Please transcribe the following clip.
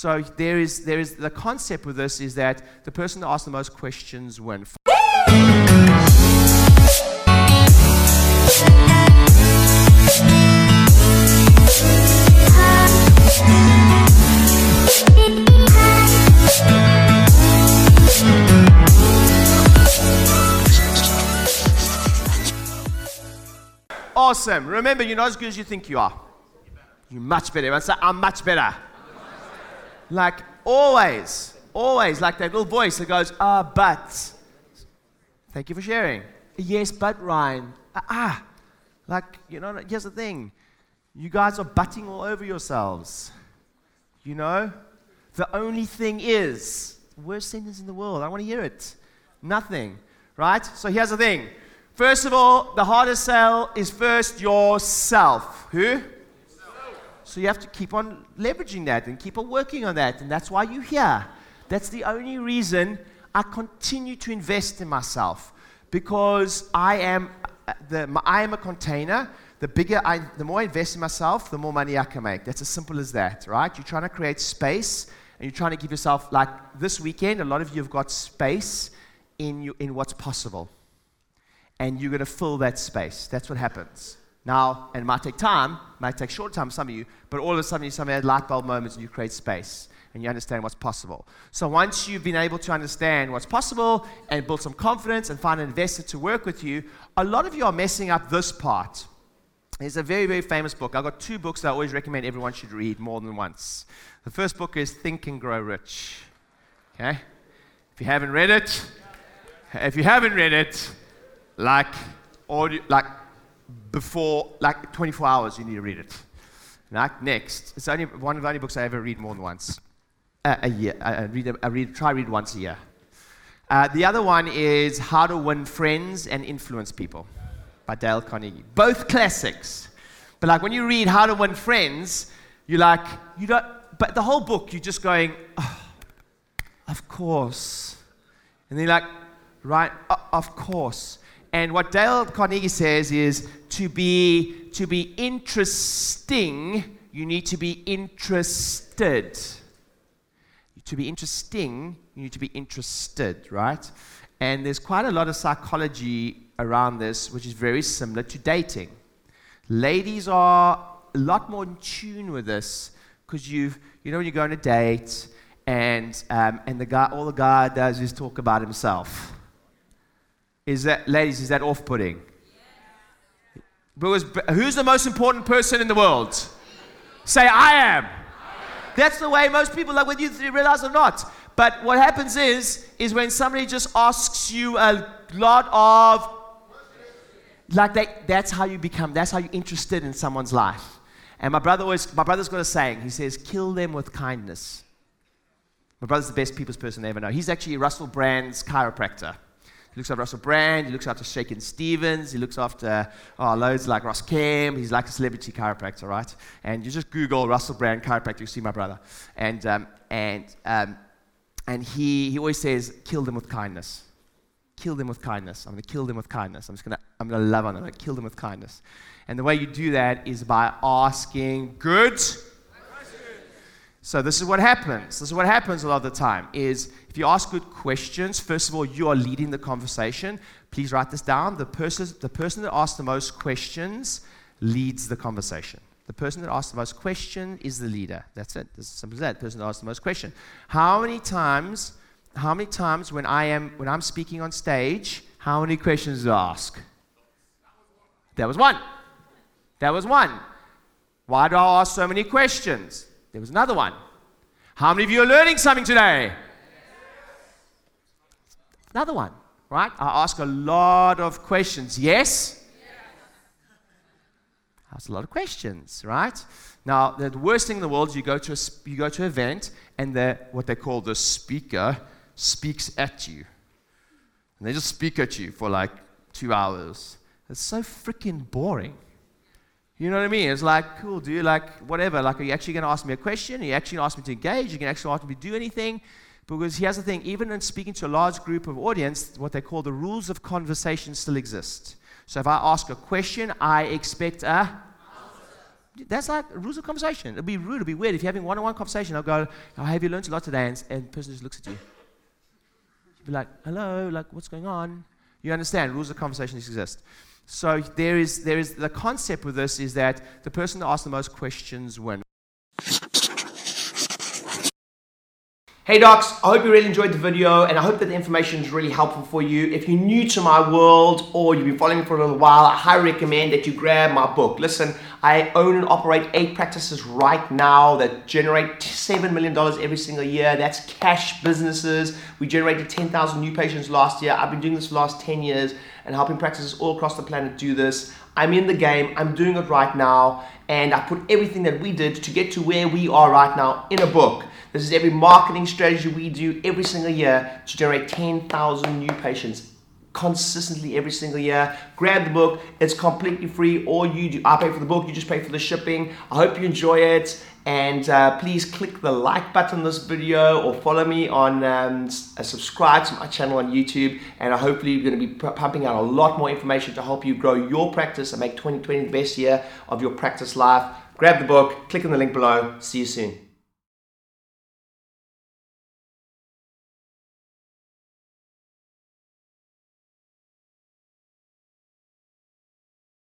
So there is, there is the concept with this is that the person that asks the most questions win. Awesome. Remember, you're not as good as you think you are. You're much better. Everyone say, I'm much better. Like always, always, like that little voice that goes, ah, but. Thank you for sharing. Yes, but Ryan. Ah, ah. Like, you know, here's the thing. You guys are butting all over yourselves. You know? The only thing is, worst sentence in the world. I want to hear it. Nothing. Right? So here's the thing. First of all, the hardest sell is first yourself. Who? So you have to keep on leveraging that and keep on working on that. And that's why you're here. That's the only reason I continue to invest in myself because I am, the, I am a container. The bigger I, the more I invest in myself, the more money I can make. That's as simple as that, right? You're trying to create space and you're trying to give yourself, like this weekend, a lot of you have got space in, you, in what's possible. And you're going to fill that space. That's what happens. Now, and it might take time, might take short time for some of you, but all of a sudden you suddenly have light bulb moments and you create space and you understand what's possible. So once you've been able to understand what's possible and build some confidence and find an investor to work with you, a lot of you are messing up this part. There's a very, very famous book. I've got two books that I always recommend everyone should read more than once. The first book is Think and Grow Rich. Okay? If you haven't read it, if you haven't read it, like, audio, like before, like 24 hours, you need to read it. Like Next, it's only one of the only books I ever read more than once uh, a year. I, read, I read, try read once a year. Uh, the other one is How to Win Friends and Influence People by Dale Carnegie. Both classics. But like when you read How to Win Friends, you're like, you don't, but the whole book, you're just going, oh, of course. And then you're like, right, of course. And what Dale Carnegie says is to be, to be interesting, you need to be interested. To be interesting, you need to be interested, right? And there's quite a lot of psychology around this, which is very similar to dating. Ladies are a lot more in tune with this because you've, you know, when you go on a date and, um, and the guy, all the guy does is talk about himself is that, ladies, is that off putting? Because who's the most important person in the world? Say, I am. That's the way most people, like whether you realize or not. But what happens is, is when somebody just asks you a lot of, like they, that's how you become, that's how you're interested in someone's life. And my brother always, my brother's got a saying. He says, kill them with kindness. My brother's the best people's person I ever know. He's actually Russell Brand's chiropractor. He looks after Russell Brand. He looks after Shakin' Stevens. He looks after oh, loads like Ross Kemp. He's like a celebrity chiropractor, right? And you just Google Russell Brand chiropractor, you see my brother. And, um, and, um, and he, he always says, kill them with kindness. Kill them with kindness. I'm going to kill them with kindness. I'm just going to, I'm going to love on them. I'm going to kill them with kindness. And the way you do that is by asking good so this is what happens. This is what happens a lot of the time is if you ask good questions, first of all, you are leading the conversation. Please write this down. The person, the person that asks the most questions leads the conversation. The person that asks the most question is the leader. That's it. As simple as that. The person that asks the most question. How many times, how many times when I am when I'm speaking on stage, how many questions do I ask? That was one. That was one. Why do I ask so many questions? There was another one. How many of you are learning something today? Another one, right? I ask a lot of questions. Yes? I ask a lot of questions, right? Now, the worst thing in the world is you go to a, you go to an event and the, what they call the speaker speaks at you. And they just speak at you for like two hours. It's so freaking boring. You know what I mean? It's like, cool, dude, like, whatever. Like, are you actually going to ask me a question? Are you actually going to ask me to engage? Are You can actually ask me to do anything? Because here's the thing even in speaking to a large group of audience, what they call the rules of conversation still exist. So if I ask a question, I expect a. that's like rules of conversation. It'd be rude, it'd be weird. If you're having one on one conversation, I'll go, oh, Have you learned a lot today? And, and the person just looks at you. You'd be like, Hello, like, what's going on? You understand, rules of conversation exist. So there is, there is the concept with this is that the person that asks the most questions wins. Hey docs, I hope you really enjoyed the video and I hope that the information is really helpful for you. If you're new to my world or you've been following me for a little while, I highly recommend that you grab my book. Listen, I own and operate eight practices right now that generate $7 million every single year. That's cash businesses. We generated 10,000 new patients last year. I've been doing this for the last 10 years and helping practices all across the planet do this. I'm in the game, I'm doing it right now, and I put everything that we did to get to where we are right now in a book. This is every marketing strategy we do every single year to generate 10,000 new patients consistently every single year. Grab the book, it's completely free. All you do, I pay for the book, you just pay for the shipping. I hope you enjoy it. And uh, please click the like button on this video or follow me on um, uh, subscribe to my channel on YouTube. And hopefully, you're going to be pumping out a lot more information to help you grow your practice and make 2020 the best year of your practice life. Grab the book, click on the link below. See you soon.